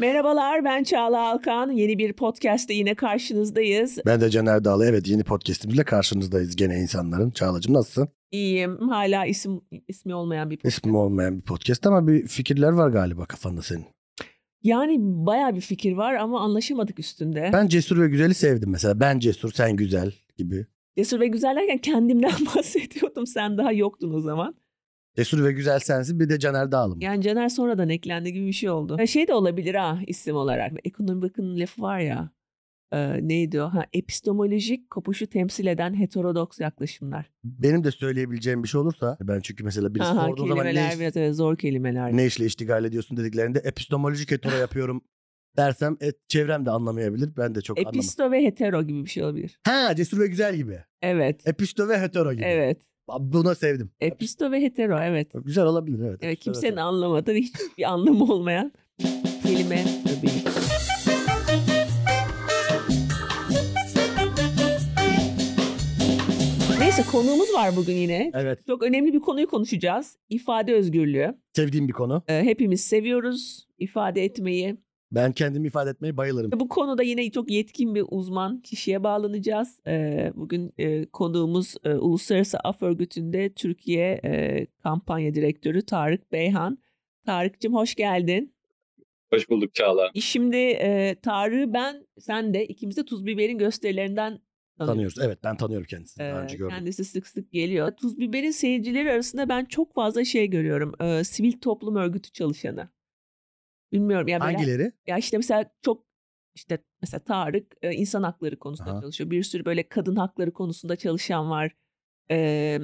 Merhabalar ben Çağla Alkan. Yeni bir podcast'te yine karşınızdayız. Ben de Caner Dağlı. Evet yeni podcastimizle karşınızdayız gene insanların. Çağla'cığım nasılsın? İyiyim. Hala isim ismi olmayan bir podcast. İsmi olmayan bir podcast ama bir fikirler var galiba kafanda senin. Yani baya bir fikir var ama anlaşamadık üstünde. Ben Cesur ve Güzel'i sevdim mesela. Ben Cesur, sen Güzel gibi. Cesur ve güzel derken kendimden bahsediyordum. Sen daha yoktun o zaman. Cesur ve Güzel sensin bir de Caner Dağlı mı? Yani Caner sonradan eklendi gibi bir şey oldu. Ha, Şey de olabilir ha isim olarak. Ekonomi bakın lafı var ya. e, neydi o? Ha, epistemolojik kopuşu temsil eden heterodoks yaklaşımlar. Benim de söyleyebileceğim bir şey olursa ben çünkü mesela birisi Aha, sorduğu zaman ne, biraz öyle zor kelimeler. ne işle iştigal ediyorsun dediklerinde epistemolojik hetero yapıyorum dersem et, çevrem de anlamayabilir. Ben de çok anlamam. Episto ve hetero gibi bir şey olabilir. Ha Cesur ve Güzel gibi. Evet. Episto ve hetero gibi. Evet. Buna sevdim. Episto ve hetero evet. Güzel olabilir evet. Evet Episto kimsenin hetero. anlamadığı hiçbir anlamı olmayan kelime öbeği. Neyse konuğumuz var bugün yine. Evet Çok önemli bir konuyu konuşacağız. İfade özgürlüğü. sevdiğim bir konu. Ee, hepimiz seviyoruz ifade etmeyi. Ben kendimi ifade etmeyi bayılırım. Bu konuda yine çok yetkin bir uzman kişiye bağlanacağız. Ee, bugün e, konuğumuz e, Uluslararası Af Örgütü'nde Türkiye e, kampanya direktörü Tarık Beyhan. Tarık'cığım hoş geldin. Hoş bulduk Çağla. Şimdi e, Tarık'ı ben, sen de ikimiz de Tuz Biber'in gösterilerinden tanıyoruz. Tanıyoruz. Evet ben tanıyorum kendisini. Daha Ee, önce gördüm. Kendisi sık sık geliyor. Tuz Biber'in seyircileri arasında ben çok fazla şey görüyorum. Ee, sivil toplum örgütü çalışanı. Bilmiyorum. Ya böyle- Hangileri? ya işte mesela çok işte mesela Tarık e, insan hakları konusunda Aha. çalışıyor. Bir sürü böyle kadın hakları konusunda çalışan var. Ee,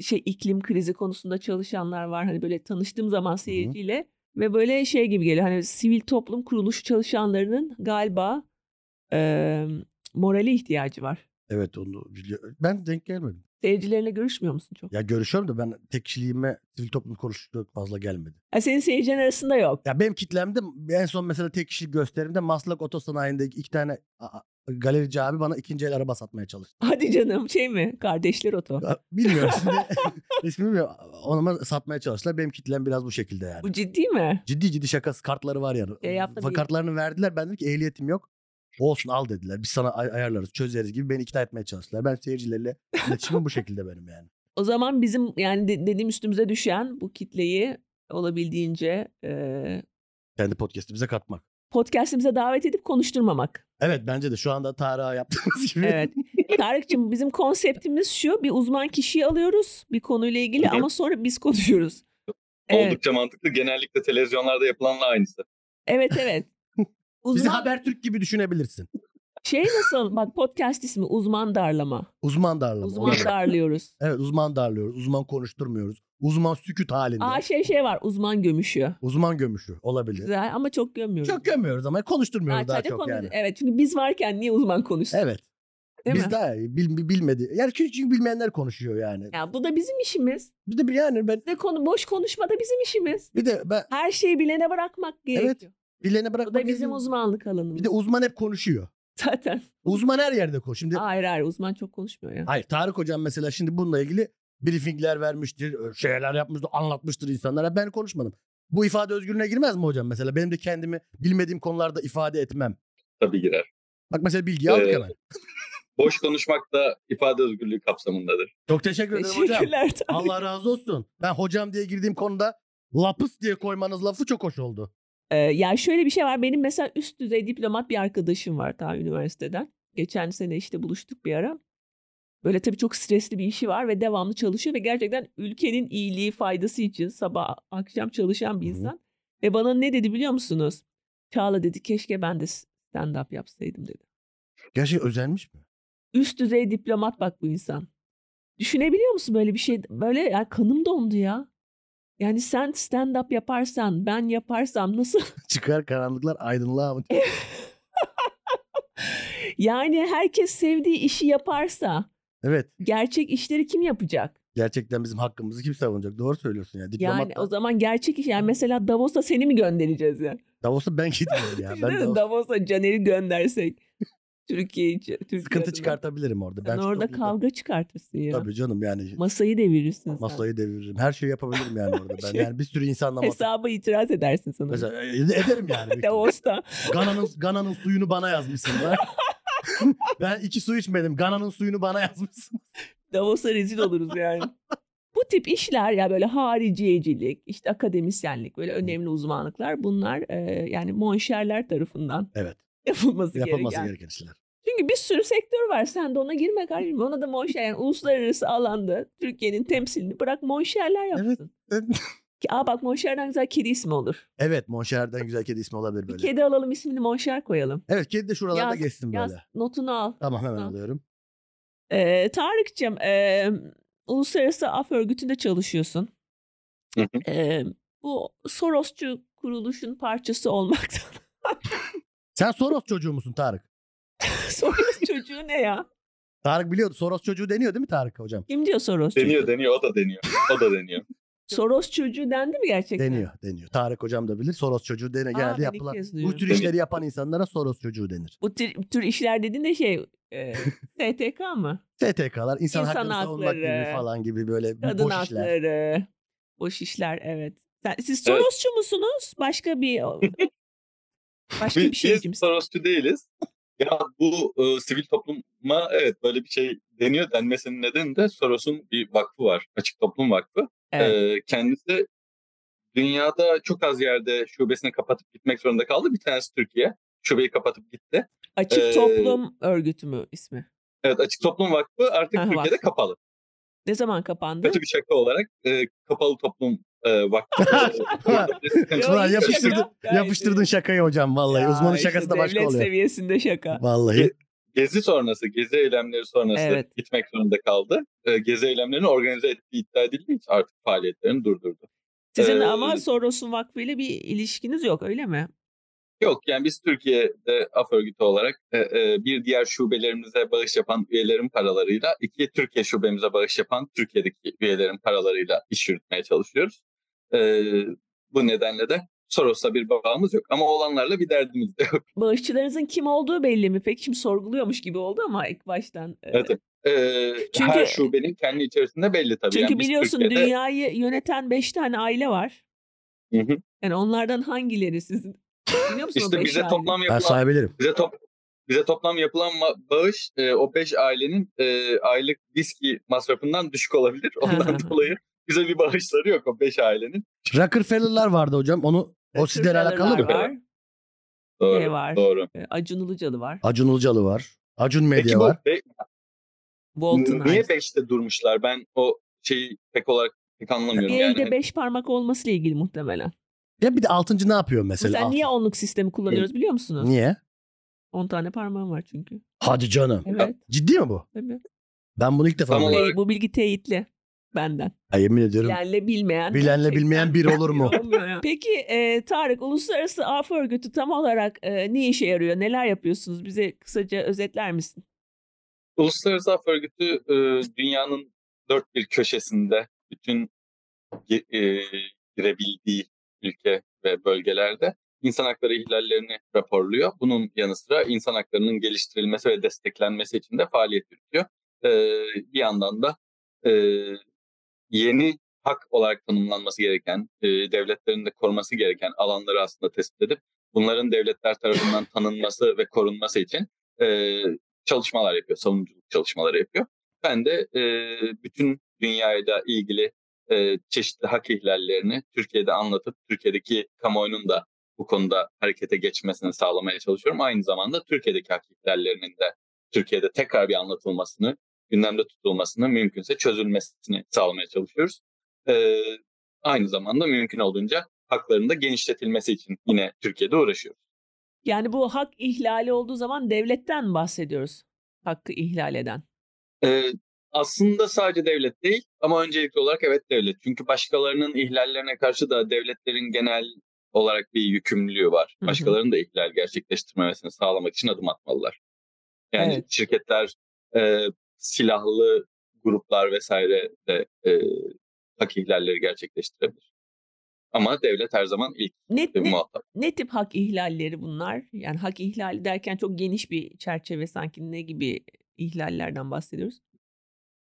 şey iklim krizi konusunda çalışanlar var. Hani böyle tanıştığım zaman seyirciyle ve böyle şey gibi geliyor. Hani sivil toplum kuruluşu çalışanlarının galiba e, morale ihtiyacı var. Evet onu biliyorum. Ben denk gelmedim. Seyircilerine görüşmüyor musun çok? Ya görüşüyorum da ben tek kişiliğime sivil toplum çok fazla gelmedi. Ha, senin seyircilerin arasında yok. Ya benim kitlemde en son mesela tek kişilik gösterimde Maslak Otosanayi'nde iki tane a- galerici abi bana ikinci el araba satmaya çalıştı. Hadi canım şey mi? Kardeşler oto. Ya Bilmiyorum şimdi. ismini bilmiyorum. Ona satmaya çalıştılar. Benim kitlem biraz bu şekilde yani. Bu ciddi mi? Ciddi ciddi şakası kartları var yani. Yapma Fa- değil. Kartlarını verdiler. Ben dedim ki ehliyetim yok. Olsun al dediler. Biz sana ay- ayarlarız, çözeriz gibi beni ikna etmeye çalıştılar. Ben seyircilerle iletişimim bu şekilde benim yani. O zaman bizim yani de- dediğim üstümüze düşen bu kitleyi olabildiğince e, Kendi podcast'imize katmak. podcastimize davet edip konuşturmamak. Evet bence de şu anda Tarık'a yaptığımız gibi. Evet. Tarık'cığım bizim konseptimiz şu. Bir uzman kişiyi alıyoruz bir konuyla ilgili ama sonra biz konuşuyoruz. Evet, Oldukça mantıklı. Genellikle televizyonlarda yapılanla aynısı. evet. evet. Bizi Uzman, Habertürk gibi düşünebilirsin. şey nasıl bak podcast ismi uzman darlama. Uzman darlama. Uzman darlıyoruz. Evet uzman darlıyoruz. Uzman konuşturmuyoruz. Uzman süküt halinde. Aa şey şey var uzman gömüşü. Uzman gömüşü olabilir. Güzel ama çok gömüyoruz. Çok gömüyoruz ama konuşturmuyoruz Ha, daha çok konu- yani. Evet çünkü biz varken niye uzman konuşsun? Evet. Değil Biz mi? daha. Bil, bilmedi. Yani çünkü bilmeyenler konuşuyor yani. Ya bu da bizim işimiz. Bir de yani ben Bir de konu boş konuşma da bizim işimiz. bir de ben Her şeyi bilene bırakmak gerekiyor. bilene Bu bırakmak da bizim uzmanlık alanımız. Bir de uzman hep konuşuyor. Zaten. Uzman her yerde konuşuyor. Şimdi Hayır hayır uzman çok konuşmuyor ya. hayır Tarık hocam mesela şimdi bununla ilgili briefingler vermiştir, şeyler yapmıştır, anlatmıştır insanlara. Ben konuşmadım. Bu ifade özgürlüğüne girmez mi hocam mesela? Benim de kendimi bilmediğim konularda ifade etmem. Tabii girer. Bak mesela bilgiyi aldık Ee, hemen. Boş konuşmak da ifade özgürlüğü kapsamındadır. Çok teşekkür ederim hocam. Allah razı olsun. Ben hocam diye girdiğim konuda lapıs diye koymanız lafı çok hoş oldu. Ee, ya şöyle bir şey var. Benim mesela üst düzey diplomat bir arkadaşım var daha üniversiteden. Geçen sene işte buluştuk bir ara. Böyle tabii çok stresli bir işi var ve devamlı çalışıyor ve gerçekten ülkenin iyiliği, faydası için sabah akşam çalışan bir Hı hı. insan. Ve bana ne dedi biliyor musunuz? Çağla dedi keşke ben de stand-up yapsaydım dedi. Gerçekten özenmiş mi? Üst düzey diplomat bak bu insan. Düşünebiliyor musun böyle bir şey? Böyle ya kanım dondu ya. Yani sen stand-up yaparsan, ben yaparsam nasıl? Çıkar karanlıklar aydınlığa mı? yani herkes sevdiği işi yaparsa Evet. gerçek işleri kim yapacak? Gerçekten bizim hakkımızı kim savunacak? Doğru söylüyorsun ya. Diplomat Yani o zaman gerçek iş yani mesela Davos'a seni mi göndereceğiz ya? Davos'a ben gitmiyorum ya. ben Davos... Davos'a Caner'i göndersek. Türkiye için. Türkiye Sıkıntı adına. çıkartabilirim orada. Sen çünkü orada kavga çıkartırsın ya. Tabii canım yani Masayı devirirsin sen. masayı deviririm. Her şeyi yapabilirim yani orada ben. Şey- Yani bir sürü insanla. Hesaba itiraz edersin sana. Mesela e, ederim yani. Davos'ta. Gana'nın Gana'nın suyunu bana yazmışsınlar. ben iki su içmedim. Gana'nın suyunu bana yazmışsın. Davos'a rezil oluruz yani. Bu tip işler ya böyle hariciyecilik, işte akademisyenlik, böyle önemli uzmanlıklar bunlar e, yani monşerler tarafından Evet. yapılması, Yapılması gereken. gereken işler. Çünkü bir sürü sektör var. Sen de ona girme kardeşim. Ona da monşer yani uluslararası alanda Türkiye'nin temsilini bırak monşerler yapsın. evet. Ki, Aa bak monşerden güzel kedi ismi olur. Evet Monşer'den güzel kedi ismi olabilir Bir böyle. kedi alalım ismini monşer koyalım. Evet kedi de şuralarda Yaz, geçsin Yaz böyle. notunu al. Tamam hemen Ha. alıyorum. Ee, Tarık'cığım e, Uluslararası Af Örgütü'nde çalışıyorsun. Hı hı. Ee, bu Sorosçu kuruluşun parçası olmaktan. Sen Soros çocuğu musun Tarık? Soros çocuğu ne ya? Tarık biliyordu. Soros çocuğu deniyor değil mi Tarık hocam? Kim diyor Soros Deniyor çocuğu? deniyor o da deniyor. O da deniyor. Soros çocuğu dendi mi gerçekten? Deniyor, deniyor. Tarık hocam da bilir. Soros çocuğu deniyor. Aa, Genelde ben ilk yapılan kez bu duyuyorum. tür işleri yapan insanlara Soros çocuğu denir. Bu tür, tür işler dediğin de şey e, STK mı? STK'lar insan, İnsan haklarını savunmak gibi hakları, falan gibi böyle Kadın boş işler. hakları. Boş işler evet. Sen, siz Evet. Sorosçu musunuz? Başka bir başka bir Biz, şeyci biz? Sorosçu değiliz. Ya bu e, sivil topluma evet böyle bir şey deniyor denmesinin nedeni de Soros'un bir vakfı var. Açık Toplum Vakfı. Evet. E, kendisi dünyada çok az yerde şubesini kapatıp gitmek zorunda kaldı. Bir tanesi Türkiye. Şubeyi kapatıp gitti. Açık e, Toplum Örgütü mü ismi? Evet Açık Toplum Vakfı artık Ha, Türkiye'de vakfı. kapalı. Ne zaman kapandı? Kötü bir şaka olarak e, kapalı toplum e, vakfı. Yo, Ulan yapıştırdın, yapıştırdın şakayı hocam vallahi. Ya Uzmanın işte şakası da başka devlet oluyor. seviyesinde şaka. Vallahi. Gezi sonrası, gezi eylemleri sonrası Evet. gitmek zorunda kaldı. E, gezi eylemlerini organize ettiği iddia edildiği için artık faaliyetlerini durdurdu. Sizin Ee, ama Soros'un vakfıyla bir ilişkiniz yok öyle mi? Yok yani biz Türkiye'de af örgütü olarak e, e, bir diğer şubelerimize bağış yapan üyelerin paralarıyla iki Türkiye şubemize bağış yapan Türkiye'deki üyelerin paralarıyla iş yürütmeye çalışıyoruz. E, bu nedenle de Soros'la bir bağımız yok ama olanlarla bir derdimiz de yok. Bağışçılarınızın kim olduğu belli mi? Peki şimdi sorguluyormuş gibi oldu ama ilk baştan. e, Evet. E, Çünkü- her şubenin kendi içerisinde belli tabii. Çünkü Yani biliyorsun Türkiye'de- dünyayı yöneten beş tane aile var. Hı hı. Yani onlardan hangileri sizin? Biliyor musun İşte beş bize aile? toplam Ben yapılan sayabilirim. bize top bize toplam yapılan bağış e, o 5 ailenin e, aylık viski masrafından düşük olabilir. Ondan dolayı bize bir bağışları yok o 5 ailenin. Rockefeller'lar vardı hocam. Onu o sizlerle alakalı mı? Var. Doğru. Şey var. Doğru. e, Acun Ilıcalı var. Acun Ilıcalı var. Acun Medya Peki bu var. be- Walton niye Ice. 5'te durmuşlar? Ben o şeyi pek olarak pek anlamıyorum Bir elde yani. beş parmak olmasıyla ilgili muhtemelen. Ya bir de altıncı ne yapıyor mesela? Mesela niye Altın- onluk sistemi kullanıyoruz biliyor musunuz? Niye? 10 tane parmağım var çünkü. Hadi canım. Evet. Ciddi mi bu? Tabii. Ben bunu ilk defa Tam duydum. olarak- Bu bilgi teyitli benden. Ay, yemin ediyorum. Bilenle bilmeyen. Bilenle bilmeyen bir olur mu? olmuyor ya. Peki e, Tarık Uluslararası Af Örgütü tam olarak e, ne işe yarıyor? Neler yapıyorsunuz? Bize kısaca özetler misin? Uluslararası Af Örgütü e, dünyanın dört bir köşesinde bütün e, girebildiği ülke ve bölgelerde insan hakları ihlallerini raporluyor. Bunun yanı sıra insan haklarının geliştirilmesi ve desteklenmesi için de faaliyet yürütüyor. E, bir yandan da e, yeni hak olarak tanımlanması gereken, e, devletlerin de koruması gereken alanları aslında tespit edip bunların devletler tarafından tanınması ve korunması için e, çalışmalar yapıyor, savunuculuk çalışmaları yapıyor. Ben de e, bütün dünyayla ilgili e, çeşitli hak ihlallerini Türkiye'de anlatıp Türkiye'deki kamuoyunun da bu konuda harekete geçmesini sağlamaya çalışıyorum. Aynı zamanda Türkiye'deki hak ihlallerinin de Türkiye'de tekrar bir anlatılmasını, gündemde tutulmasını, mümkünse çözülmesini sağlamaya çalışıyoruz. E, aynı zamanda mümkün olduğunca hakların da genişletilmesi için yine Türkiye'de uğraşıyoruz. Yani bu hak ihlali olduğu zaman devletten bahsediyoruz? Hakkı ihlal eden. Ee, aslında sadece devlet değil ama öncelikli olarak evet devlet. Çünkü başkalarının ihlallerine karşı da devletlerin genel olarak bir yükümlülüğü var. Başkalarının da ihlal gerçekleştirmemesini sağlamak için adım atmalılar. Yani Evet. şirketler, e, silahlı gruplar vesaire de e, hak ihlalleri gerçekleştirebilir. Ama devlet her zaman ilk Ne, e, ne, muhatap. ne tip hak ihlalleri bunlar? Yani hak ihlali derken çok geniş bir çerçeve sanki ne gibi ihlallerden bahsediyoruz?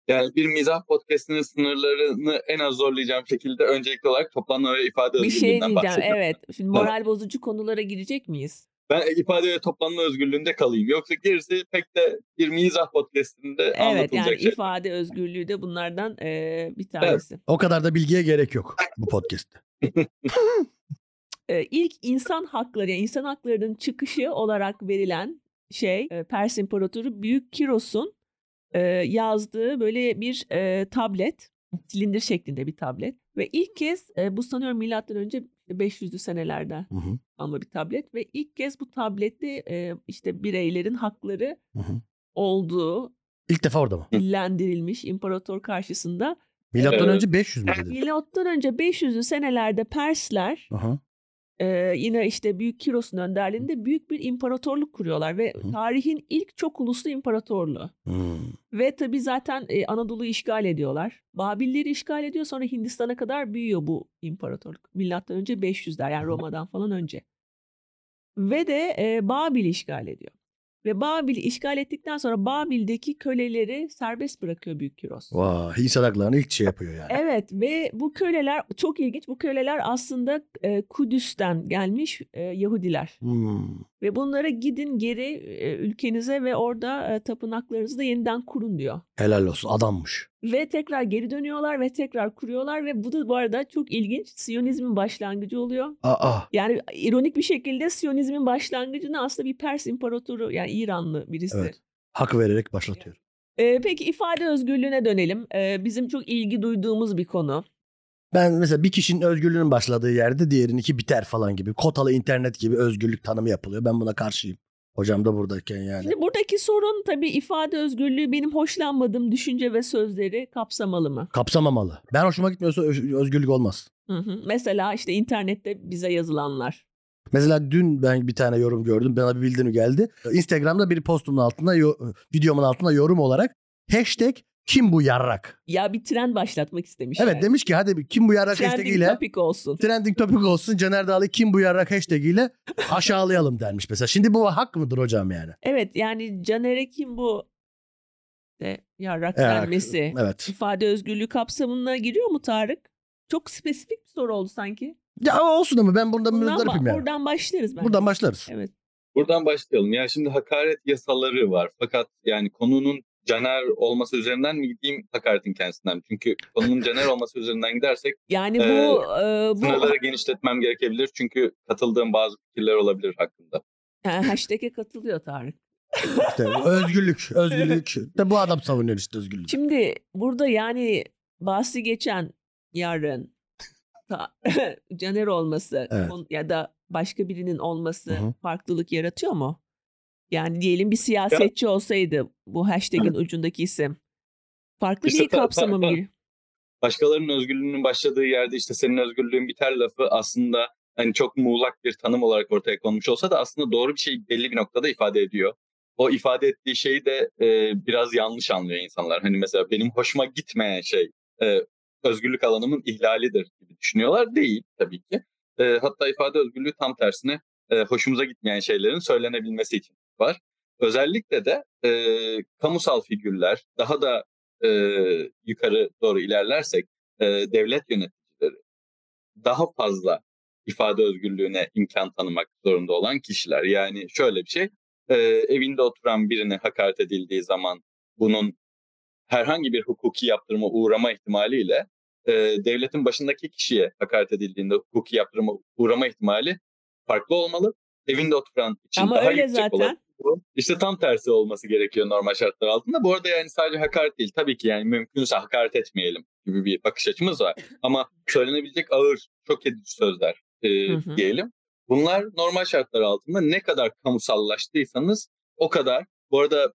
Yani bir mizah podcastinin sınırlarını en az zorlayacağım şekilde öncelikli olarak toplanma ve ifade Bir şey özgürlüğünden diyeceğim bahsediyorum. evet. Şimdi moral bozucu konulara girecek miyiz? Ben ifade ve toplanma özgürlüğünde kalayım. Yoksa gerisi pek de bir mizah podcastinde Evet anlatılacak yani şey. ifade özgürlüğü de bunlardan eee, bir tanesi. O kadar da bilgiye gerek yok bu podcast'te. Eee, ilk insan hakları yani insan haklarının çıkışı olarak verilen şey e, Pers İmparatoru Büyük Kiros'un e, yazdığı böyle bir e, tablet, silindir şeklinde bir tablet ve ilk kez e, bu sanıyorum milattan önce 500'lü senelerde Hı hı, ama bir tablet ve ilk kez bu tablette e, işte bireylerin hakları hı hı. olduğu İlk defa orada mı? dillendirilmiş imparator karşısında. Milattan Evet. önce 500 mü dedin? Milattan önce 500'lü senelerde Persler Aha. E, yine işte Büyük Kiros'un önderliğinde büyük bir imparatorluk kuruyorlar ve Hı. tarihin ilk çok uluslu imparatorluğu. Hmm. Ve tabii zaten e, Anadolu'yu işgal ediyorlar. Babilleri işgal ediyor sonra Hindistan'a kadar büyüyor bu imparatorluk. Milattan önce 500'ler yani Hı. Roma'dan falan önce. Ve de e, Babil'i işgal ediyor. Ve Babil'i işgal ettikten sonra Babil'deki köleleri serbest bırakıyor Büyük Kiros. Vay, insan haklarını ilk şey yapıyor yani. Evet ve bu köleler çok ilginç. Bu köleler aslında e, Kudüs'ten gelmiş e, Yahudiler. Hmm. Ve bunlara gidin geri e, ülkenize ve orada e, tapınaklarınızı da yeniden kurun diyor. Helal olsun adammış. Ve tekrar geri dönüyorlar ve tekrar kuruyorlar ve bu da bu arada çok ilginç. Siyonizmin başlangıcı oluyor. Aa. Yani ironik bir şekilde Siyonizmin başlangıcını aslında bir Pers imparatoru yani İranlı birisi. Evet. Hak vererek başlatıyor. E, peki ifade özgürlüğüne dönelim. E, bizim çok ilgi duyduğumuz bir konu. Ben mesela bir kişinin özgürlüğünün başladığı yerde diğerininki biter falan gibi. Kotalı internet gibi özgürlük tanımı yapılıyor. Ben buna karşıyım. Hocam da buradayken yani. Şimdi buradaki sorun tabii ifade özgürlüğü benim hoşlanmadığım düşünce ve sözleri kapsamalı mı? Kapsamamalı. Ben hoşuma gitmiyorsa öz- özgürlük olmaz. Hı hı. Mesela işte internette bize yazılanlar. Mesela dün ben bir tane yorum gördüm. Bana bir bildirim geldi. Instagram'da bir postumun altında, videomun altında yorum olarak hashtag kim bu yarrak? Ya bir trend başlatmak istemişler. Evet demiş ki hadi bir kim bu yarrak Trending hashtagiyle topic olsun. trending topic olsun. Caner Dağlı kim bu yarrak hashtagiyle aşağılayalım dermiş mesela. Şimdi bu hak mıdır hocam yani? Evet yani Caner'e kim bu de yarrak denmesi Evet. ifade özgürlüğü kapsamına giriyor mu Tarık? Çok spesifik bir soru oldu sanki. Ya olsun ama ben burada Bundan muzdaripim ba- yani. Buradan başlarız bence. Buradan başlarız. Evet. Buradan başlayalım. Ya şimdi hakaret yasaları var. Fakat yani konunun Caner olması üzerinden mi gideyim hakaretin kendisinden mi? Çünkü konunun Caner olması üzerinden gidersek Yani Ee, bu e, bu sınırları genişletmem gerekebilir. Çünkü katıldığım bazı fikirler olabilir hakkında. Ha, hashtag'e katılıyor Tarık. İşte özgürlük, özgürlük. De bu adam savunuyor işte özgürlük. Şimdi burada yani bahsi geçen yarın Caner olması Evet. ya da başka birinin olması Hı hı. farklılık yaratıyor mu? Yani diyelim bir siyasetçi olsaydı bu hashtag'in ucundaki isim. Farklı İşte bir kapsama mı? Başkalarının özgürlüğünün başladığı yerde işte senin özgürlüğün biter lafı aslında hani çok muğlak bir tanım olarak ortaya konmuş olsa da aslında doğru bir şey belli bir noktada ifade ediyor. O ifade ettiği şeyi de e, biraz yanlış anlıyor insanlar. Hani mesela benim hoşuma gitmeyen şey e, özgürlük alanımın ihlalidir gibi düşünüyorlar. Değil tabii ki. E, hatta ifade özgürlüğü tam tersine e, hoşumuza gitmeyen şeylerin söylenebilmesi için var. Özellikle de e, kamusal figürler daha da e, yukarı doğru ilerlersek e, devlet yöneticileri daha fazla ifade özgürlüğüne imkan tanımak zorunda olan kişiler. Yani şöyle bir şey, e, evinde oturan birine hakaret edildiği zaman bunun herhangi bir hukuki yaptırıma uğrama ihtimaliyle e, devletin başındaki kişiye hakaret edildiğinde hukuki yaptırıma uğrama ihtimali farklı olmalı. Evinde oturan için Ama daha öyle yüksek zaten. olabilir. Bu İşte tam tersi olması gerekiyor normal şartlar altında. Bu arada yani sadece hakaret değil. Tabii ki yani mümkünse hakaret etmeyelim gibi bir bakış açımız var. Ama söylenebilecek ağır, çok edici sözler e, Hı hı. diyelim. Bunlar normal şartlar altında ne kadar kamusallaştıysanız o kadar bu arada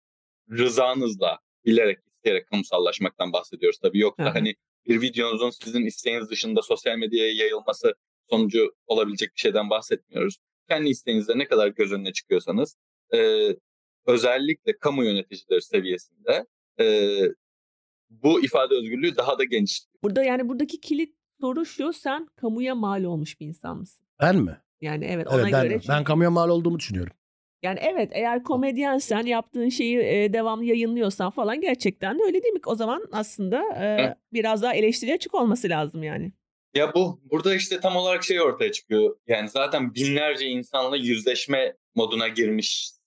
rızanızla bilerek isteyerek kamusallaşmaktan bahsediyoruz tabii. Yoksa hani bir videonuzun sizin isteğiniz dışında sosyal medyaya yayılması sonucu olabilecek bir şeyden bahsetmiyoruz. Kendi isteğinizle ne kadar göz önüne çıkıyorsanız e, özellikle kamu yöneticileri seviyesinde e, bu ifade özgürlüğü daha da geniş. Burada yani buradaki kilit soru şu sen kamuya mal olmuş bir insan mısın? Ben mi? Yani evet ona Evet ben, göre. ben çünkü- kamuya mal olduğumu düşünüyorum. Yani evet eğer komedyensen yaptığın şeyi e, devamlı yayınlıyorsan falan gerçekten de öyle değil mi? O zaman aslında e, Hı. biraz daha eleştiriye açık olması lazım yani. Ya bu burada işte tam olarak şey ortaya çıkıyor. Yani zaten binlerce insanla yüzleşme moduna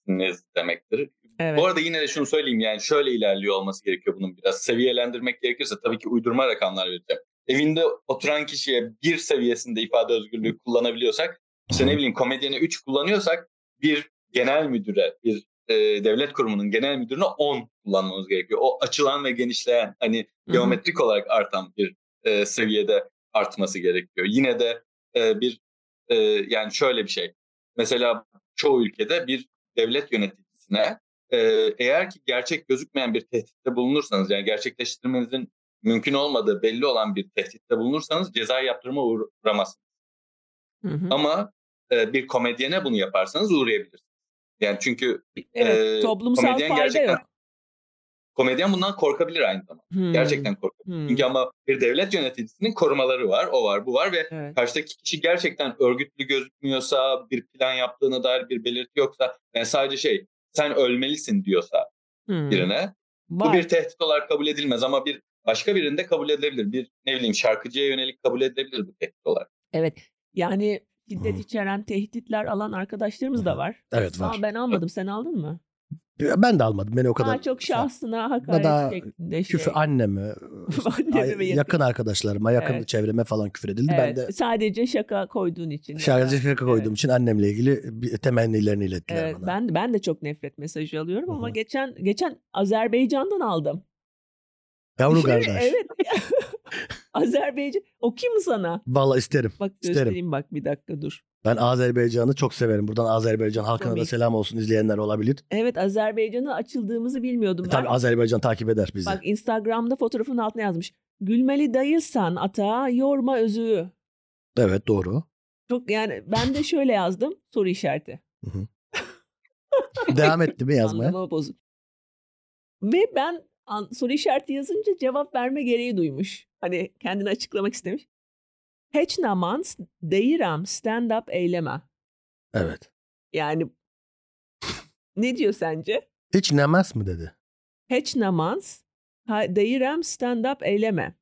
girmişsiniz demektir. Evet. Bu arada yine de şunu söyleyeyim yani şöyle ilerliyor olması gerekiyor bunun biraz. Seviyelendirmek gerekirse tabii ki uydurma rakamlar vereceğim. Evinde oturan kişiye bir seviyesinde ifade özgürlüğü kullanabiliyorsak işte ne bileyim komedyene 3 kullanıyorsak bir genel müdüre, bir e, devlet kurumunun genel müdürüne 10 kullanmamız gerekiyor. O açılan ve genişleyen hani geometrik olarak artan bir e, seviyede artması gerekiyor. Yine de e, bir e, yani şöyle bir şey. Mesela çoğu ülkede bir devlet yöneticisine e, eğer ki gerçek gözükmeyen bir tehditte bulunursanız yani gerçekleştirmenizin mümkün olmadığı belli olan bir tehditte bulunursanız ceza yaptırıma uğramazsınız. Hı hı. Ama e, bir komedyene bunu yaparsanız uğrayabilirsiniz. Yani çünkü evet e, toplumsal fayda gerçekten- yok. Komedyen bundan korkabilir aynı zamanda. Hmm, Gerçekten korkabilir. hmm. Çünkü ama bir devlet yöneticisinin korumaları var, o var, bu var ve Evet. karşıdaki kişi gerçekten örgütlü gözükmüyorsa, bir plan yaptığına dair bir belirti yoksa, yani sadece şey, sen ölmelisin diyorsa Hmm. birine, bu Var. bir tehdit olarak kabul edilmez ama bir başka birinde kabul edilebilir. Bir ne bileyim şarkıcıya yönelik kabul edilebilir bu tehdit olarak. Evet. Yani şiddet içeren tehditler alan arkadaşlarımız da var. Evet var. Ama ben almadım. Sen aldın mı? Ben de almadım. Beni o kadar. Daha çok şahsına hakaret daha şeklinde şey. Küfür anneme, Anneme ve yakın arkadaşlarıma, yakın Evet. çevreme falan küfür edildi. Ben Evet, de sadece şaka koyduğun için. şarkıcı şaka koyduğum Evet. için annemle ilgili bir temennilerini ilettiler Evet, bana. ben ben de çok nefret mesajı alıyorum ama Hı hı. geçen geçen Azerbaycan'dan aldım. Yavru Düşünün, kardeş. Evet. Azerbaycan. Okuyayım mı sana? Vallahi isterim. Bak İsterim. göstereyim bak bir dakika dur. Ben Azerbaycan'ı çok severim. Buradan Azerbaycan halkına da Komik. selam olsun izleyenler olabilir. Evet Azerbaycan'a açıldığımızı bilmiyordum ben. Tabii Azerbaycan takip eder bizi. Bak Instagram'da fotoğrafın altına yazmış. Gülmeli dayılsan ata yorma özü. Evet doğru. Çok yani ben de şöyle yazdım soru işareti. Devam etti mi yazmaya? Anlama bozuk. Ve ben an- soru işareti yazınca cevap verme gereği duymuş. Hani kendini açıklamak istemiş. Hiç namans deyiram stand up eyleme. Evet. Yani ne diyor sence? Hiç nemez mi dedi? Hiç namans ha- deyiram stand up eyleme.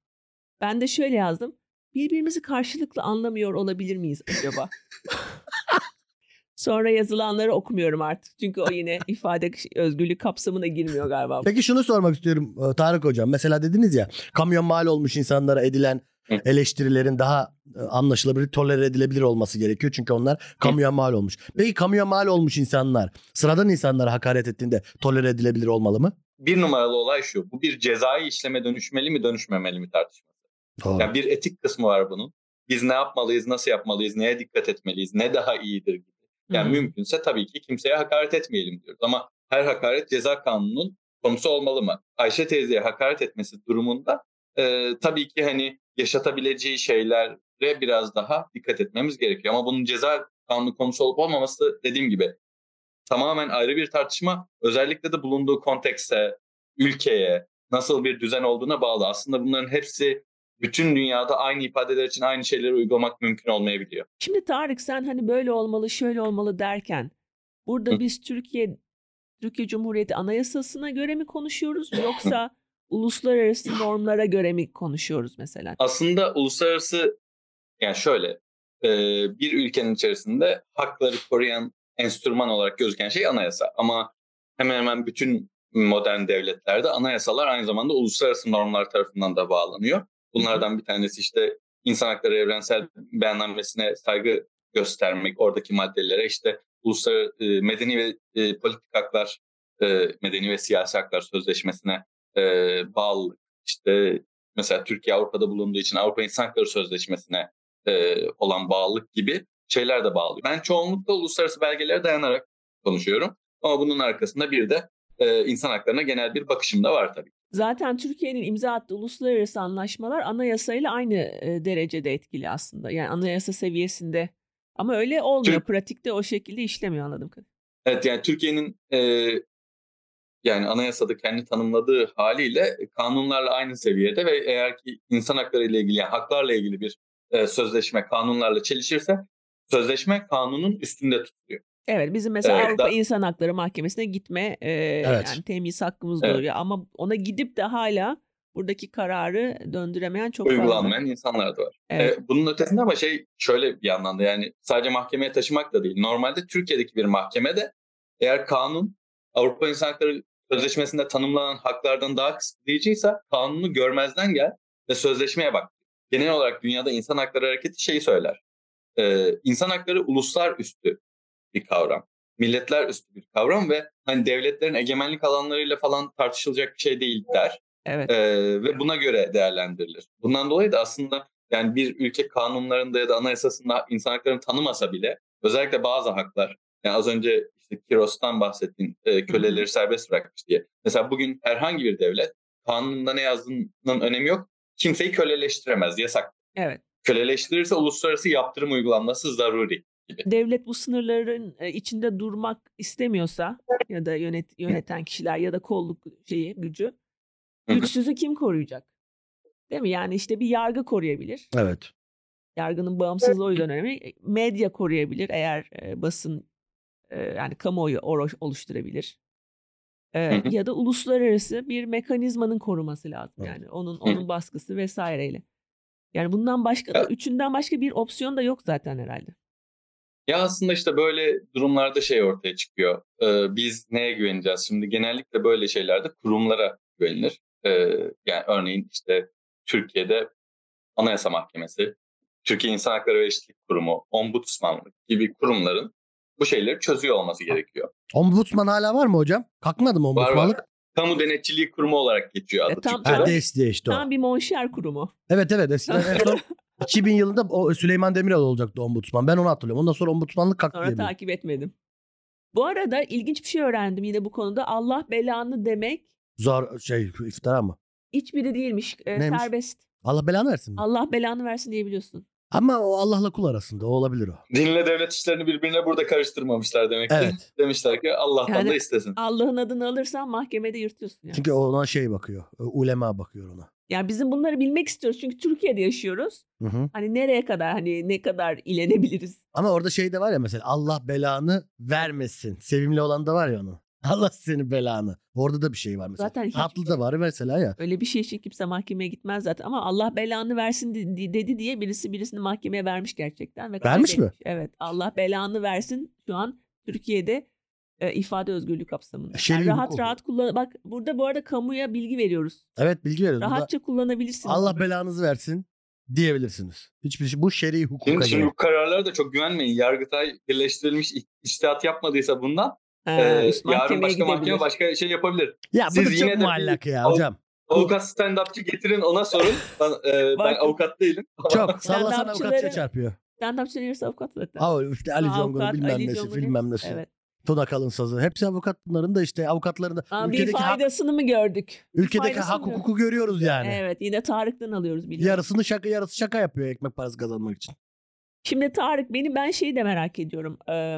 Ben de şöyle yazdım. Birbirimizi karşılıklı anlamıyor olabilir miyiz acaba? Sonra yazılanları okumuyorum artık. Çünkü o yine ifade özgürlüğü kapsamına girmiyor galiba. Peki şunu sormak istiyorum e, Tarık Hocam. Mesela dediniz ya kamyon mal olmuş insanlara edilen eleştirilerin daha e, anlaşılabilir, tolere edilebilir olması gerekiyor. Çünkü onlar kamuya mal olmuş. Peki kamuya mal olmuş insanlar sıradan insanlara hakaret ettiğinde tolere edilebilir olmalı mı? Bir numaralı olay şu, bu bir cezai işleme dönüşmeli mi dönüşmemeli mi tartışması. Doğru. Yani bir etik kısmı var bunun. Biz ne yapmalıyız, nasıl yapmalıyız, neye dikkat etmeliyiz, ne daha iyidir gibi. Yani Hmm. mümkünse tabii ki kimseye hakaret etmeyelim diyoruz. Ama her hakaret ceza kanununun konusu olmalı mı? Ayşe teyzeye hakaret etmesi durumunda e, tabii ki hani yaşatabileceği şeylere biraz daha dikkat etmemiz gerekiyor. Ama bunun ceza kanunu konusu olup olmaması dediğim gibi tamamen ayrı bir tartışma. Özellikle de bulunduğu kontekste, ülkeye, nasıl bir düzen olduğuna bağlı. Aslında bunların hepsi bütün dünyada aynı ifadeler için aynı şeyleri uygulamak mümkün olmayabiliyor. Şimdi Tarık sen hani böyle olmalı şöyle olmalı derken burada Hı. biz Türkiye Türkiye Cumhuriyeti Anayasası'na göre mi konuşuyoruz yoksa uluslararası normlara göre mi konuşuyoruz mesela? Aslında uluslararası yani şöyle bir ülkenin içerisinde hakları koruyan enstrüman olarak gözüken şey anayasa. Ama hemen hemen bütün modern devletlerde anayasalar aynı zamanda uluslararası normlar tarafından da bağlanıyor. Bunlardan bir tanesi işte insan hakları evrensel beyannamesine saygı göstermek, oradaki maddelere işte uluslararası e, medeni ve e, politik haklar, e, medeni ve siyasi haklar sözleşmesine e, bağlı. İşte mesela Türkiye Avrupa'da bulunduğu için Avrupa İnsan Hakları Sözleşmesi'ne e, olan bağlılık gibi şeyler de bağlıyor. Ben çoğunlukla uluslararası belgelere dayanarak konuşuyorum. Ama bunun arkasında bir de e, insan haklarına genel bir bakışım da var tabii. Zaten Türkiye'nin imza attığı uluslararası anlaşmalar anayasayla aynı e, derecede etkili aslında. Yani anayasa seviyesinde. Ama öyle olmuyor. Türk- Pratikte o şekilde işlemiyor anladım. Evet yani Türkiye'nin e, yani anayasada kendi tanımladığı haliyle kanunlarla aynı seviyede ve eğer ki insan hakları ile ilgili yani haklarla ilgili bir e, sözleşme kanunlarla çelişirse sözleşme kanunun üstünde tutuluyor. Evet bizim mesela Evet, Avrupa da- İnsan Hakları Mahkemesi'ne gitme e, yani temis hakkımız Evet. doğuyor ama ona gidip de hala buradaki kararı döndüremeyen çok fazla. Uygulanmayan insanlar da var. Evet. E, bunun ötesinde ama şey şöyle bir yandan da yani sadece mahkemeye taşımak da değil. Normalde Türkiye'deki bir mahkemede eğer kanun Avrupa İnsan Hakları Sözleşmesi'nde tanımlanan haklardan daha kısıtlayıcıysa kanunu görmezden gel ve sözleşmeye bak. Genel olarak dünyada insan hakları hareketi şeyi söyler. E, insan hakları uluslar üstü bir kavram. Milletler üstü bir kavram ve hani devletlerin egemenlik alanlarıyla falan tartışılacak bir şey değil der. Evet. Ee, ve buna göre değerlendirilir. Bundan dolayı da aslında yani bir ülke kanunlarında ya da anayasasında insan haklarını tanımasa bile özellikle bazı haklar yani az önce işte Kiros'tan bahsettiğin e, köleleri serbest bırakmış diye. Mesela bugün herhangi bir devlet kanununda ne yazdığının önemi yok. Kimseyi köleleştiremez, yasak. Evet. Köleştirirse uluslararası yaptırım uygulanması zaruri. Devlet bu sınırların e, içinde durmak istemiyorsa ya da yönet yöneten kişiler ya da kolluk şeyi gücü güçsüzü kim koruyacak? Değil mi? Yani işte bir yargı koruyabilir. Evet. Yargının bağımsızlığı o yüzden önemli. Medya koruyabilir eğer e, basın e, yani kamuoyu oluşturabilir. E, ya da uluslararası bir mekanizmanın koruması lazım. Yani onun onun baskısı vesaireyle. Yani bundan başka üçünden başka bir opsiyon da yok zaten herhalde. Ya aslında işte böyle durumlarda şey ortaya çıkıyor. Ee, biz neye güveneceğiz? Şimdi genellikle böyle şeylerde kurumlara güvenilir. Ee, yani örneğin işte Türkiye'de Anayasa Mahkemesi, Türkiye İnsan Hakları ve Eşitlik Kurumu, Ombudsmanlık gibi kurumların bu şeyleri çözüyor olması gerekiyor. Ombudsman hala var mı hocam? Kalkmadı mı Var ombudsmanlık? var. Kamu Denetçiliği Kurumu olarak geçiyor adı E, tam- Türkçe'de. Ha. DES diye işte o. Tam bir monşer kurumu. Evet evet eskiden en son 2000 yılında o Süleyman Demirel olacaktı ombudsman. Ben onu hatırlıyorum. Ondan sonra ombudsmanlık kalktı Sonra diye biliyorum. takip etmedim. Bu arada ilginç bir şey öğrendim yine bu konuda. Allah belanı demek Zor şey iftira mı? hiçbiri değilmiş. E, Neymiş? serbest. Allah belanı versin. mi? Allah belanı versin diyebiliyorsun. Ama o Allah'la kul arasında o olabilir o. Dinle devlet işlerini birbirine burada karıştırmamışlar demek ki. Evet. Demişler ki Allah'tan Yani- da istesin. Allah'ın adını alırsan mahkemede yırtıyorsun yani. Çünkü ona şey bakıyor. Ulema bakıyor ona. Yani bizim bunları bilmek istiyoruz çünkü Türkiye'de yaşıyoruz. Hı hı. Hani nereye kadar hani ne kadar ilenebiliriz? Ama orada şey de var ya mesela Allah belanı vermesin. Sevimli olan da var ya onun. Allah seni belanı. Orada da bir şey var mesela. Zaten Tatlı da var mesela ya. Öyle bir şey için kimse mahkemeye gitmez zaten ama Allah belanı versin de- dedi diye birisi birisini mahkemeye vermiş gerçekten. Ve Vermiş mi? Evet Allah belanı versin şu an Türkiye'de e, ifade özgürlüğü kapsamında. Şer'i Yani rahat rahat kullan. Bak burada bu arada kamuya bilgi veriyoruz. Evet bilgi veriyoruz. Burada Rahatça kullanabilirsin. Allah belanızı versin diyebilirsiniz. Hiçbir şey bu şer'i hukuka Şimdi, şimdi göre. bu kararlara da çok güvenmeyin. Yargıtay birleştirilmiş iç- içtihat yapmadıysa bundan Ha, e, yarın başka mahkeme gidebilir. başka şey yapabilir. Ya bu Siz da yine çok muallak ya hocam. Avukat stand-upçı getirin ona sorun. Ben, e, ben avukat değilim. Çok. Sallasan avukatça çarpıyor. Stand-upçı neresi avukat zaten. Aa, işte Ali avukat, bilmem nesi bilmem nesi. Evet. Tuna Kalınsaz'ı. Hepsi avukat bunların da işte avukatlarında. Aa, bir ülkedeki hak, faydasını mı gördük? Ülkedeki faydasını hak gördük. hukuku görüyoruz yani. Evet yine Tarık'tan alıyoruz biliyorum. Yarısını şaka yarısı şaka yapıyor ekmek parası kazanmak için. Şimdi Tarık beni ben şeyi de merak ediyorum. Ee,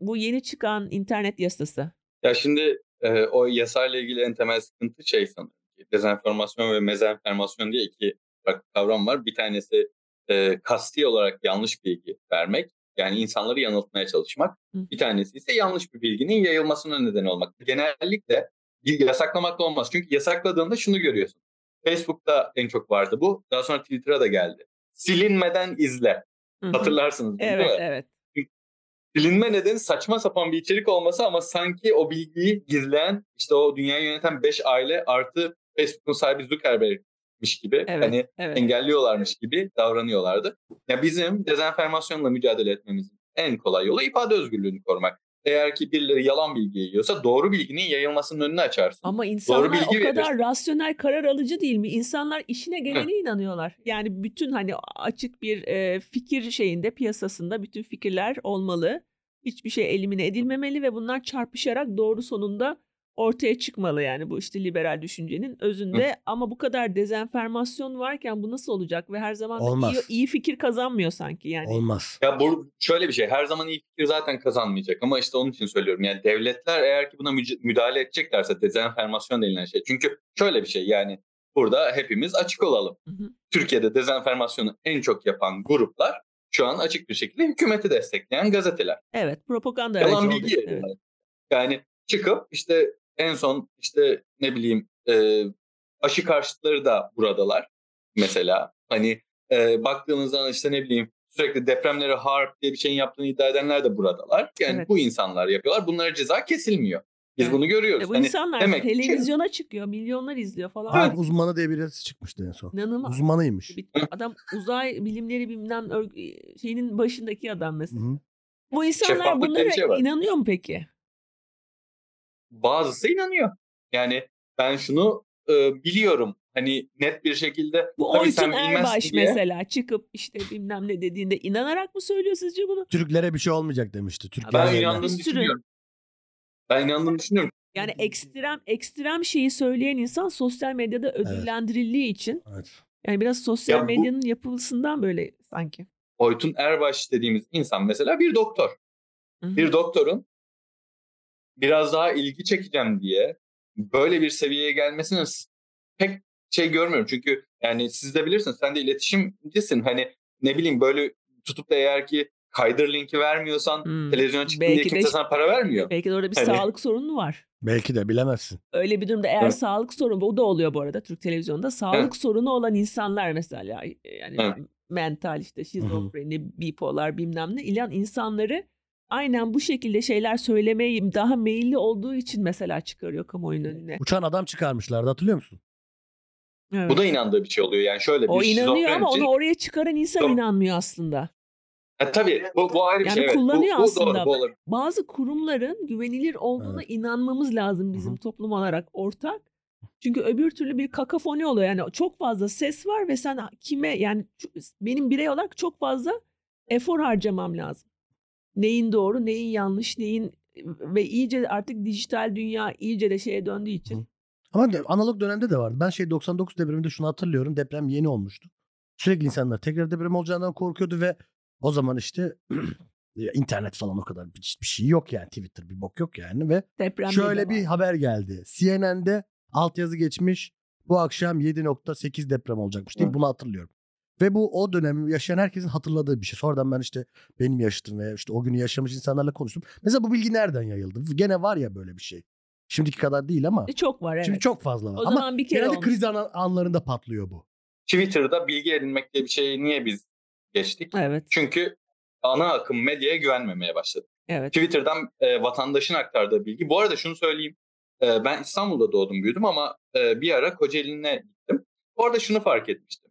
bu yeni çıkan internet yasası. Ya şimdi e, o yasayla ilgili en temel sıkıntı şey sanırım. ki, Dezenformasyon ve mezenformasyon diye iki farklı kavram var. Bir tanesi e, kasti olarak yanlış bilgi vermek. Yani insanları yanıltmaya çalışmak. Bir tanesi ise yanlış bir bilginin yayılmasına neden olmak. Genellikle yasaklamakla olmaz. Çünkü yasakladığında şunu görüyorsun. Facebook'ta en çok vardı bu. Daha sonra Twitter'a da geldi. Silinmeden izle. Hatırlarsınız değil Evet mi? evet. Silinme nedeni saçma sapan bir içerik olması ama sanki o bilgiyi gizleyen işte o dünyayı yöneten 5 aile artı Facebook'un sahibi Zuckerberg'miş gibi Evet. hani evet. engelliyorlarmış gibi davranıyorlardı. Ya bizim dezenformasyonla mücadele etmemizin en kolay yolu ifade özgürlüğünü korumak. Eğer ki birileri yalan bilgi yayıyorsa doğru bilginin yayılmasının önünü açarsın. Ama insanlar bilgi o kadar verirsin. rasyonel karar alıcı değil mi? İnsanlar işine gelene inanıyorlar. Yani bütün hani açık bir e, fikir şeyinde piyasasında bütün fikirler olmalı. Hiçbir şey elimine edilmemeli ve bunlar çarpışarak doğru sonunda ortaya çıkmalı yani bu işte liberal düşüncenin özünde ama bu kadar dezenformasyon varken bu nasıl olacak ve her zaman Olmaz. iyi, iyi fikir kazanmıyor sanki yani. Olmaz. Ya bu şöyle bir şey her zaman iyi fikir zaten kazanmayacak ama işte onun için söylüyorum yani devletler eğer ki buna müdahale edeceklerse dezenformasyon denilen şey. Çünkü şöyle bir şey yani burada hepimiz açık olalım. Hı hı. Türkiye'de dezenformasyonu en çok yapan gruplar şu an açık bir şekilde hükümeti destekleyen gazeteler. Evet propaganda aracı Yalan bilgi Evet. Yani çıkıp işte en son işte ne bileyim e, aşı karşıtları da buradalar mesela. Hani e, baktığınızda işte ne bileyim sürekli depremleri harp diye bir şeyin yaptığını iddia edenler de buradalar. Yani Evet. bu insanlar yapıyorlar. Bunlara ceza kesilmiyor. Biz Evet. bunu görüyoruz. E bu Hani insanlar demek ki- televizyona çıkıyor, milyonlar izliyor falan. Harp uzmanı diye birisi çıkmıştı en son. İnanılmaz. Uzmanıymış. Bir- Adam uzay bilimleri bilmem örg- şeyinin başındaki adam mesela. hı. Bu insanlar Şeffaflık bunlara şey var. inanıyor mu peki? Bazısı inanıyor. Yani ben şunu e, biliyorum. Hani net bir şekilde Bu bilmezsin Erbaş diye. mesela çıkıp işte bilmem ne dediğinde inanarak mı söylüyor sizce bunu? Türklere bir şey olmayacak demişti. Türkler Ben sürü- düşünüyorum. Ben inandığımı düşünüyorum. Yani ekstrem ekstrem şeyi söyleyen insan sosyal medyada ödüllendirildiği için Evet. yani biraz sosyal Ya bu- medyanın yapılısından böyle sanki. Oytun Erbaş dediğimiz insan mesela bir doktor. Hı hı. Bir doktorun biraz daha ilgi çekeceğim diye böyle bir seviyeye gelmesini pek şey görmüyorum. Çünkü yani siz de bilirsiniz sen de iletişimcisin. Hani ne bileyim böyle tutup da eğer ki kaydır linki vermiyorsan Hmm. televizyona çıktın Belki de kimse işte- sana para vermiyor. Belki de orada bir Hani- sağlık sorunu var. Belki de bilemezsin. Öyle bir durumda eğer Evet. sağlık sorunu o da oluyor bu arada Türk televizyonda. Sağlık Evet. sorunu olan insanlar mesela yani Evet. mental işte şizofreni, bipolar bilmem ne ilan insanları aynen bu şekilde şeyler söylemeye daha meyilli olduğu için mesela çıkarıyor kamuoyunun önüne. Uçan adam çıkarmışlardı hatırlıyor musun? Evet. Bu da inandığı bir şey oluyor. Yani şöyle bir o inanıyor ama onu oraya çıkaran insan Yok. inanmıyor aslında. Ha, tabii bu, bu ayrı bir Yani şey. evet. Bu- kullanıyor bu, aslında. Doğru, bu olabilir. Bazı kurumların güvenilir olduğuna inanmamız lazım bizim Hı hı. toplum olarak ortak. Çünkü öbür türlü bir kakafoni oluyor. Yani çok fazla ses var ve sen kime yani benim birey olarak çok fazla efor harcamam lazım. Neyin doğru, neyin yanlış, neyin ve iyice artık dijital dünya iyice de şeye döndüğü için. Hı. Ama de- analog dönemde de vardı. Ben şey 99 depreminde şunu hatırlıyorum. Deprem yeni olmuştu. Sürekli insanlar tekrar deprem olacağından korkuyordu ve o zaman işte internet falan o kadar bir, bir şey yok yani. Twitter bir bok yok yani ve Deprem şöyle bir haber geldi. CNN'de altyazı geçmiş. Bu akşam 7.8 deprem olacakmış diye bunu hatırlıyorum. Ve bu o dönemi yaşayan herkesin hatırladığı bir şey. Sonradan ben işte benim yaşadığım ve işte o günü yaşamış insanlarla konuştum. Mesela bu bilgi nereden yayıldı? Gene var ya böyle bir şey. Şimdiki kadar değil ama. çok var evet. Şimdi çok fazla var. o ama zaman bir kere genelde olmuş. kriz an- anlarında patlıyor bu. Twitter'da bilgi edinmek diye bir şeyi niye biz geçtik? Evet, Çünkü ana akım medyaya güvenmemeye başladık. evet. Twitter'dan e, vatandaşın aktardığı bilgi. Bu arada şunu söyleyeyim. E, ben İstanbul'da doğdum büyüdüm ama e, bir ara Kocaeli'ne gittim. Orada şunu fark etmiştim.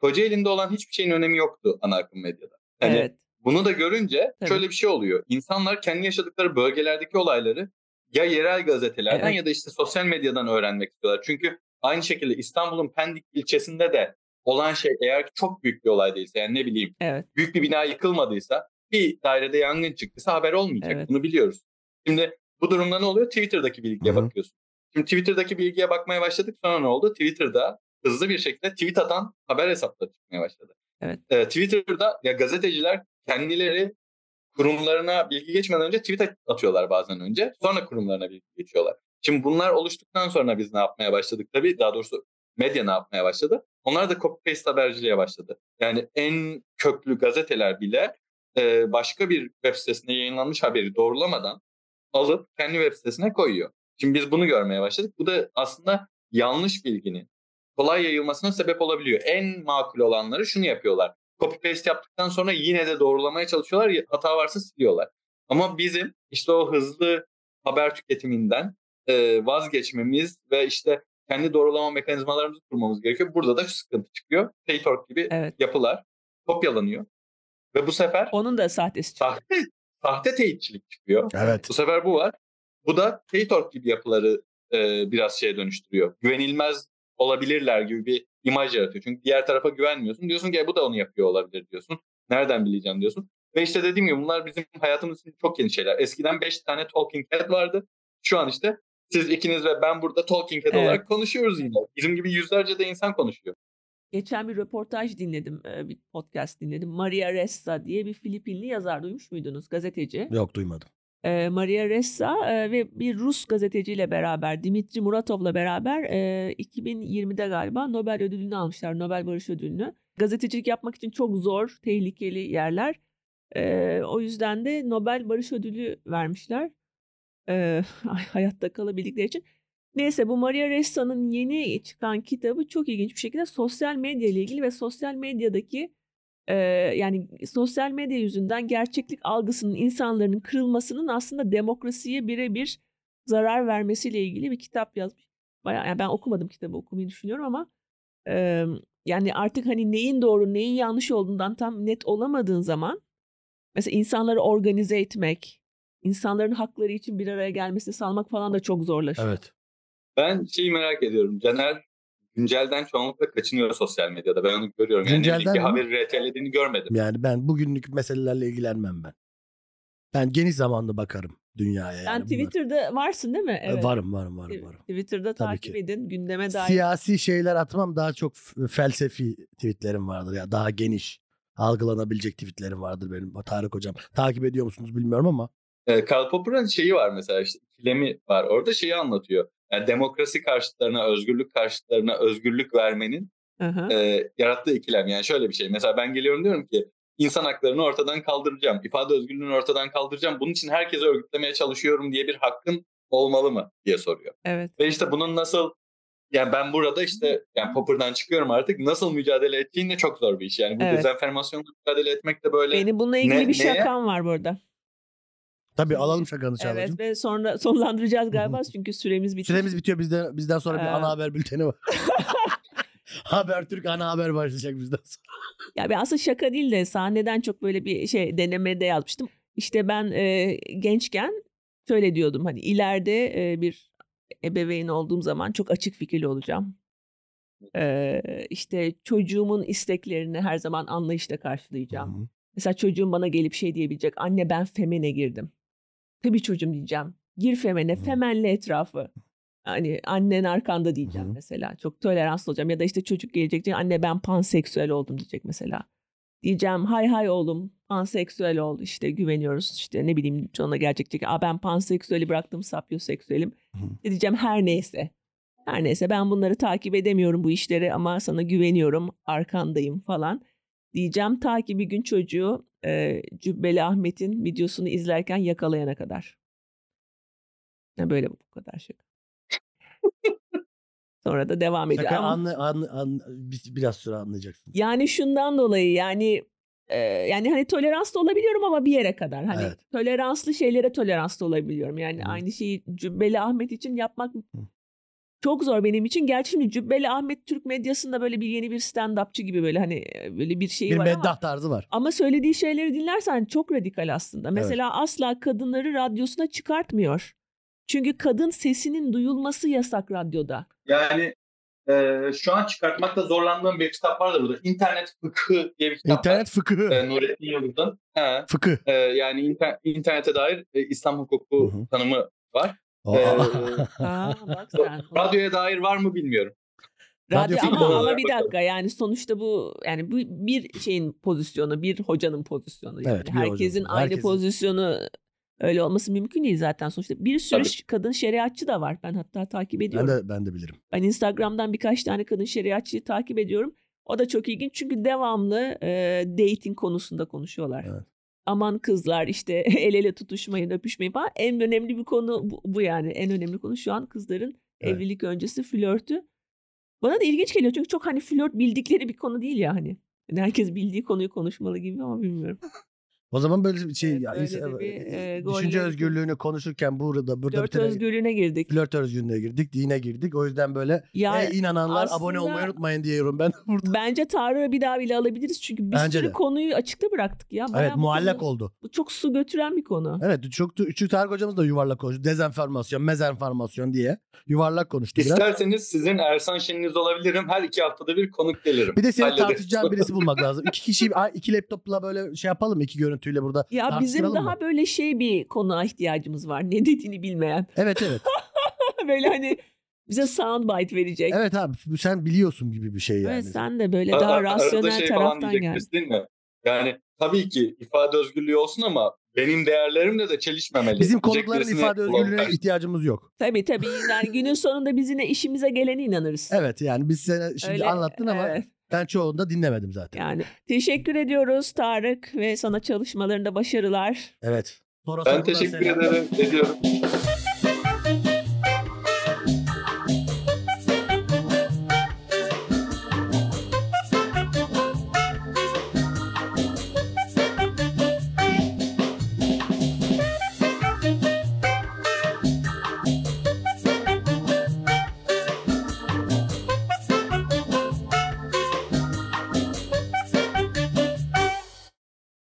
Kocaeli'nde olan hiçbir şeyin önemi yoktu ana akım medyada. Hani evet. Bunu da görünce Tabii. şöyle bir şey oluyor. İnsanlar kendi yaşadıkları bölgelerdeki olayları ya yerel gazetelerden Evet. ya da işte sosyal medyadan öğrenmek istiyorlar. Çünkü aynı şekilde İstanbul'un Pendik ilçesinde de olan şey eğer çok büyük bir olay değilse yani ne bileyim Evet. büyük bir bina yıkılmadıysa bir dairede yangın çıktıysa haber olmayacak. Evet. Bunu biliyoruz. Şimdi bu durumda ne oluyor? Twitter'daki bilgiye Hı hı. bakıyorsun. Şimdi Twitter'daki bilgiye bakmaya başladık. Sonra ne oldu? Twitter'da hızlı bir şekilde tweet atan haber hesapları çıkmaya başladı. Evet. Ee, Twitter'da ya gazeteciler kendileri kurumlarına bilgi geçmeden önce tweet atıyorlar bazen önce. Sonra kurumlarına bilgi geçiyorlar. Şimdi bunlar oluştuktan sonra biz ne yapmaya başladık tabii? Daha doğrusu medya ne yapmaya başladı? Onlar da copy paste haberciliğe başladı. Yani en köklü gazeteler bile e, başka bir web sitesinde yayınlanmış haberi doğrulamadan alıp kendi web sitesine koyuyor. Şimdi biz bunu görmeye başladık. Bu da aslında yanlış bilginin kolay yayılmasına sebep olabiliyor. En makul olanları şunu yapıyorlar. Copy paste yaptıktan sonra yine de doğrulamaya çalışıyorlar. ya- Hata varsa siliyorlar. Ama bizim işte o hızlı haber tüketiminden vazgeçmemiz ve işte kendi doğrulama mekanizmalarımızı kurmamız gerekiyor. Burada da şu sıkıntı çıkıyor. Paytorch gibi Evet. yapılar kopyalanıyor. Ve bu sefer Onun da sahtesi çıktı. sahte, sahte teyitçilik çıkıyor. Evet. Bu sefer bu var. Bu da Paytorch gibi yapıları e, biraz şeye dönüştürüyor. Güvenilmez olabilirler gibi bir imaj yaratıyor. Çünkü diğer tarafa güvenmiyorsun. Diyorsun ki "E, bu da onu yapıyor olabilir diyorsun. Nereden bileceğim diyorsun. Ve işte dediğim gibi bunlar bizim hayatımız için çok yeni şeyler. Eskiden 5 tane talking head vardı. Şu an işte siz ikiniz ve ben burada Talking Head Evet. olarak konuşuyoruz yine. Bizim gibi yüzlerce de insan konuşuyor. Geçen bir röportaj dinledim, e, bir podcast dinledim. Maria Ressa diye bir Filipinli yazar duymuş muydunuz? Gazeteci. Yok duymadım. Maria Ressa ve bir Rus gazeteciyle beraber, Dimitri Muratov'la beraber e, 2020'de galiba Nobel ödülünü almışlar, Nobel Barış Ödülünü. Gazetecilik yapmak için çok zor, tehlikeli yerler. O yüzden de Nobel Barış Ödülü vermişler. Hayatta kalabildikleri için. Neyse bu Maria Ressa'nın yeni çıkan kitabı çok ilginç bir şekilde sosyal medya ile ilgili ve sosyal medyadaki e, yani sosyal medya yüzünden gerçeklik algısının insanların kırılmasının aslında demokrasiye birebir zarar vermesiyle ilgili bir kitap yazmış. Bayağı, yani ben okumadım kitabı okumayı düşünüyorum ama e, yani artık hani neyin doğru neyin yanlış olduğundan tam net olamadığın zaman mesela insanları organize etmek, insanların hakları için bir araya gelmesini sağlamak falan da çok zorlaşıyor. Evet. Ben şeyi merak ediyorum. Caner güncelden çoğunlukla kaçınıyor sosyal medyada. Ben onu görüyorum. Yani Güncelden mi? haberi RT'lediğini görmedim. Yani ben bugünlük meselelerle ilgilenmem ben. Ben geniş zamanda bakarım dünyaya. Yani bunlar. Twitter'da varsın değil mi? E, Varım varım varım varım. Twitter'da Tabii takip ki. edin. Gündeme dair. Siyasi şeyler atmam daha çok felsefi tweetlerim vardır ya daha geniş algılanabilecek tweetlerim vardır benim. Tarık hocam takip ediyor musunuz bilmiyorum ama Ee, Karl Popper'ın şeyi var mesela işte ikilemi var. Orada şeyi anlatıyor. Yani demokrasi karşıtlarına, özgürlük karşıtlarına özgürlük vermenin Hı hı. e, yarattığı ikilem. Yani şöyle bir şey. Mesela ben geliyorum diyorum ki insan haklarını ortadan kaldıracağım. ifade özgürlüğünü ortadan kaldıracağım. Bunun için herkese örgütlemeye çalışıyorum diye bir hakkın olmalı mı diye soruyor. Evet. Ve işte bunun nasıl yani ben burada işte yani Popper'dan çıkıyorum artık nasıl mücadele ettiğin de çok zor bir iş. Yani bu Evet. dezenformasyonla mücadele etmek de böyle Benim bununla ilgili Ne- bir neye? şakam var burada. Tabii alalım şakanı Çağla'cığım. Evet ve sonra sonlandıracağız galiba çünkü süremiz bitti. Süremiz bitiyor bizden bizden sonra bir Ee, ana haber bülteni var. Habertürk ana haber başlayacak bizden sonra. Ya ben aslında şaka değil de sahneden çok böyle bir şey denemede yazmıştım. İşte ben e, gençken şöyle diyordum hani ileride e, bir ebeveyn olduğum zaman çok açık fikirli olacağım. E, işte çocuğumun isteklerini her zaman anlayışla karşılayacağım. Mesela çocuğum bana gelip şey diyebilecek. Anne ben femene girdim. Tabii çocuğum diyeceğim. Gir femene, femenle etrafı. Hani annen arkanda diyeceğim Hı hı. mesela. Çok toleranslı olacağım. Ya da işte çocuk gelecek diyecek. Anne ben panseksüel oldum diyecek mesela. Diyeceğim hay hay oğlum panseksüel ol işte güveniyoruz işte ne bileyim sonra gelecek diyecek. Aa ben panseksüeli bıraktım sapyoseksüelim. Hı hı. Diyeceğim her neyse. Her neyse ben bunları takip edemiyorum bu işleri ama sana güveniyorum arkandayım falan diyeceğim ta ki bir gün çocuğu e, Cübbeli Ahmet'in videosunu izlerken yakalayana kadar. Yani böyle bu kadar şaka. Sonra da devam ediyor. Şaka Ama anla, anla, anla- bir- biraz sonra anlayacaksınız. yani şundan dolayı yani e, yani hani toleranslı olabiliyorum ama bir yere kadar. Hani Evet. toleranslı şeylere toleranslı olabiliyorum. Yani Hı. aynı şeyi Cübbeli Ahmet için yapmak çok zor benim için. Gerçi şimdi Cübbeli Ahmet Türk medyasında böyle bir yeni bir stand-upçı gibi böyle hani e, böyle bir şey Bir var ama meddah tarzı var. Ama söylediği şeyleri dinlersen çok radikal aslında. Mesela asla kadınları radyosuna çıkartmıyor. Çünkü kadın sesinin duyulması yasak radyoda. Yani e, şu an çıkartmakta zorlandığım bir kitap vardı burada. İnternet Fıkhı diye bir kitap İnternet fıkıhı. var. E, Nurettin Yıldız'ın. He. Fıkıh. E, yani inter- internete dair e, İslam hukuku Hı hı. tanımı var. Aa. Aa, bak sen. Radyoya dair var mı bilmiyorum. Radyo Radyo ama, ama bir bakalım. dakika yani sonuçta bu yani bu bir şeyin pozisyonu, bir hocanın pozisyonu. Yani Evet, herkesin hocanın. aynı Herkesin. pozisyonu öyle olması mümkün değil zaten sonuçta. Bir sürü Tabii. kadın şeriatçı da var. Ben hatta takip ben ediyorum. de ben de bilirim. Ben Instagram'dan birkaç tane kadın şeriatçıyı takip ediyorum. O da çok ilginç çünkü devamlı e, dating konusunda konuşuyorlar. Evet. Aman kızlar işte el ele tutuşmayın, öpüşmeyin falan. En önemli bir konu bu, bu yani. En önemli konu şu an kızların Evet. evlilik öncesi flörtü. Bana da ilginç geliyor çünkü çok hani flört bildikleri bir konu değil ya hani. Yani herkes bildiği konuyu konuşmalı gibi ama bilmiyorum. O zaman böyle bir şey Evet, ya, bir, e, düşünce özgürlüğünü konuşurken burada burada Flört bir tane özgürlüğüne girdik. flört özgürlüğüne girdik, dine girdik. O yüzden böyle Ya "Ey inananlar abone olmayı unutmayın diyorum ben burada. bence Tarık'ı bir daha bile alabiliriz çünkü bir Bence sürü de. konuyu açıkta bıraktık ya. Bayağı Evet muallak konu- oldu. Bu çok su götüren bir konu. Evet çok çünkü Tarık hocamız da yuvarlak konuştu. Dezenformasyon, mezenformasyon diye yuvarlak konuştu biraz. İsterseniz sizin Ersan Şen'iniz olabilirim. Her iki haftada bir konuk gelirim. Bir de seni Hallederiz. tartışacağın birisi bulmak lazım. İki kişi iki laptopla böyle şey yapalım iki görüntüyle burada. Ya bizim daha mı? böyle şey bir konuğa ihtiyacımız var. Ne dediğini bilmeyen. Evet evet. böyle hani bize soundbite verecek. Evet abi sen biliyorsun gibi bir şey yani. Evet, sen de böyle daha ar- rasyonel şey falan taraftan gel. değil mi? Yani tabii ki ifade özgürlüğü olsun ama benim değerlerimle de çelişmemeli. Bizim konukların ifade özgürlüğüne bulamadım. ihtiyacımız yok. Tabii tabii. Yani günün sonunda biz yine işimize gelene inanırız. Evet yani biz sana şimdi Öyle, anlattın ama evet. Ben çoğunu da dinlemedim zaten. Yani teşekkür ediyoruz Tarık ve sana çalışmalarında başarılar. Evet. Sonra Ben teşekkür ederim. Ediyorum.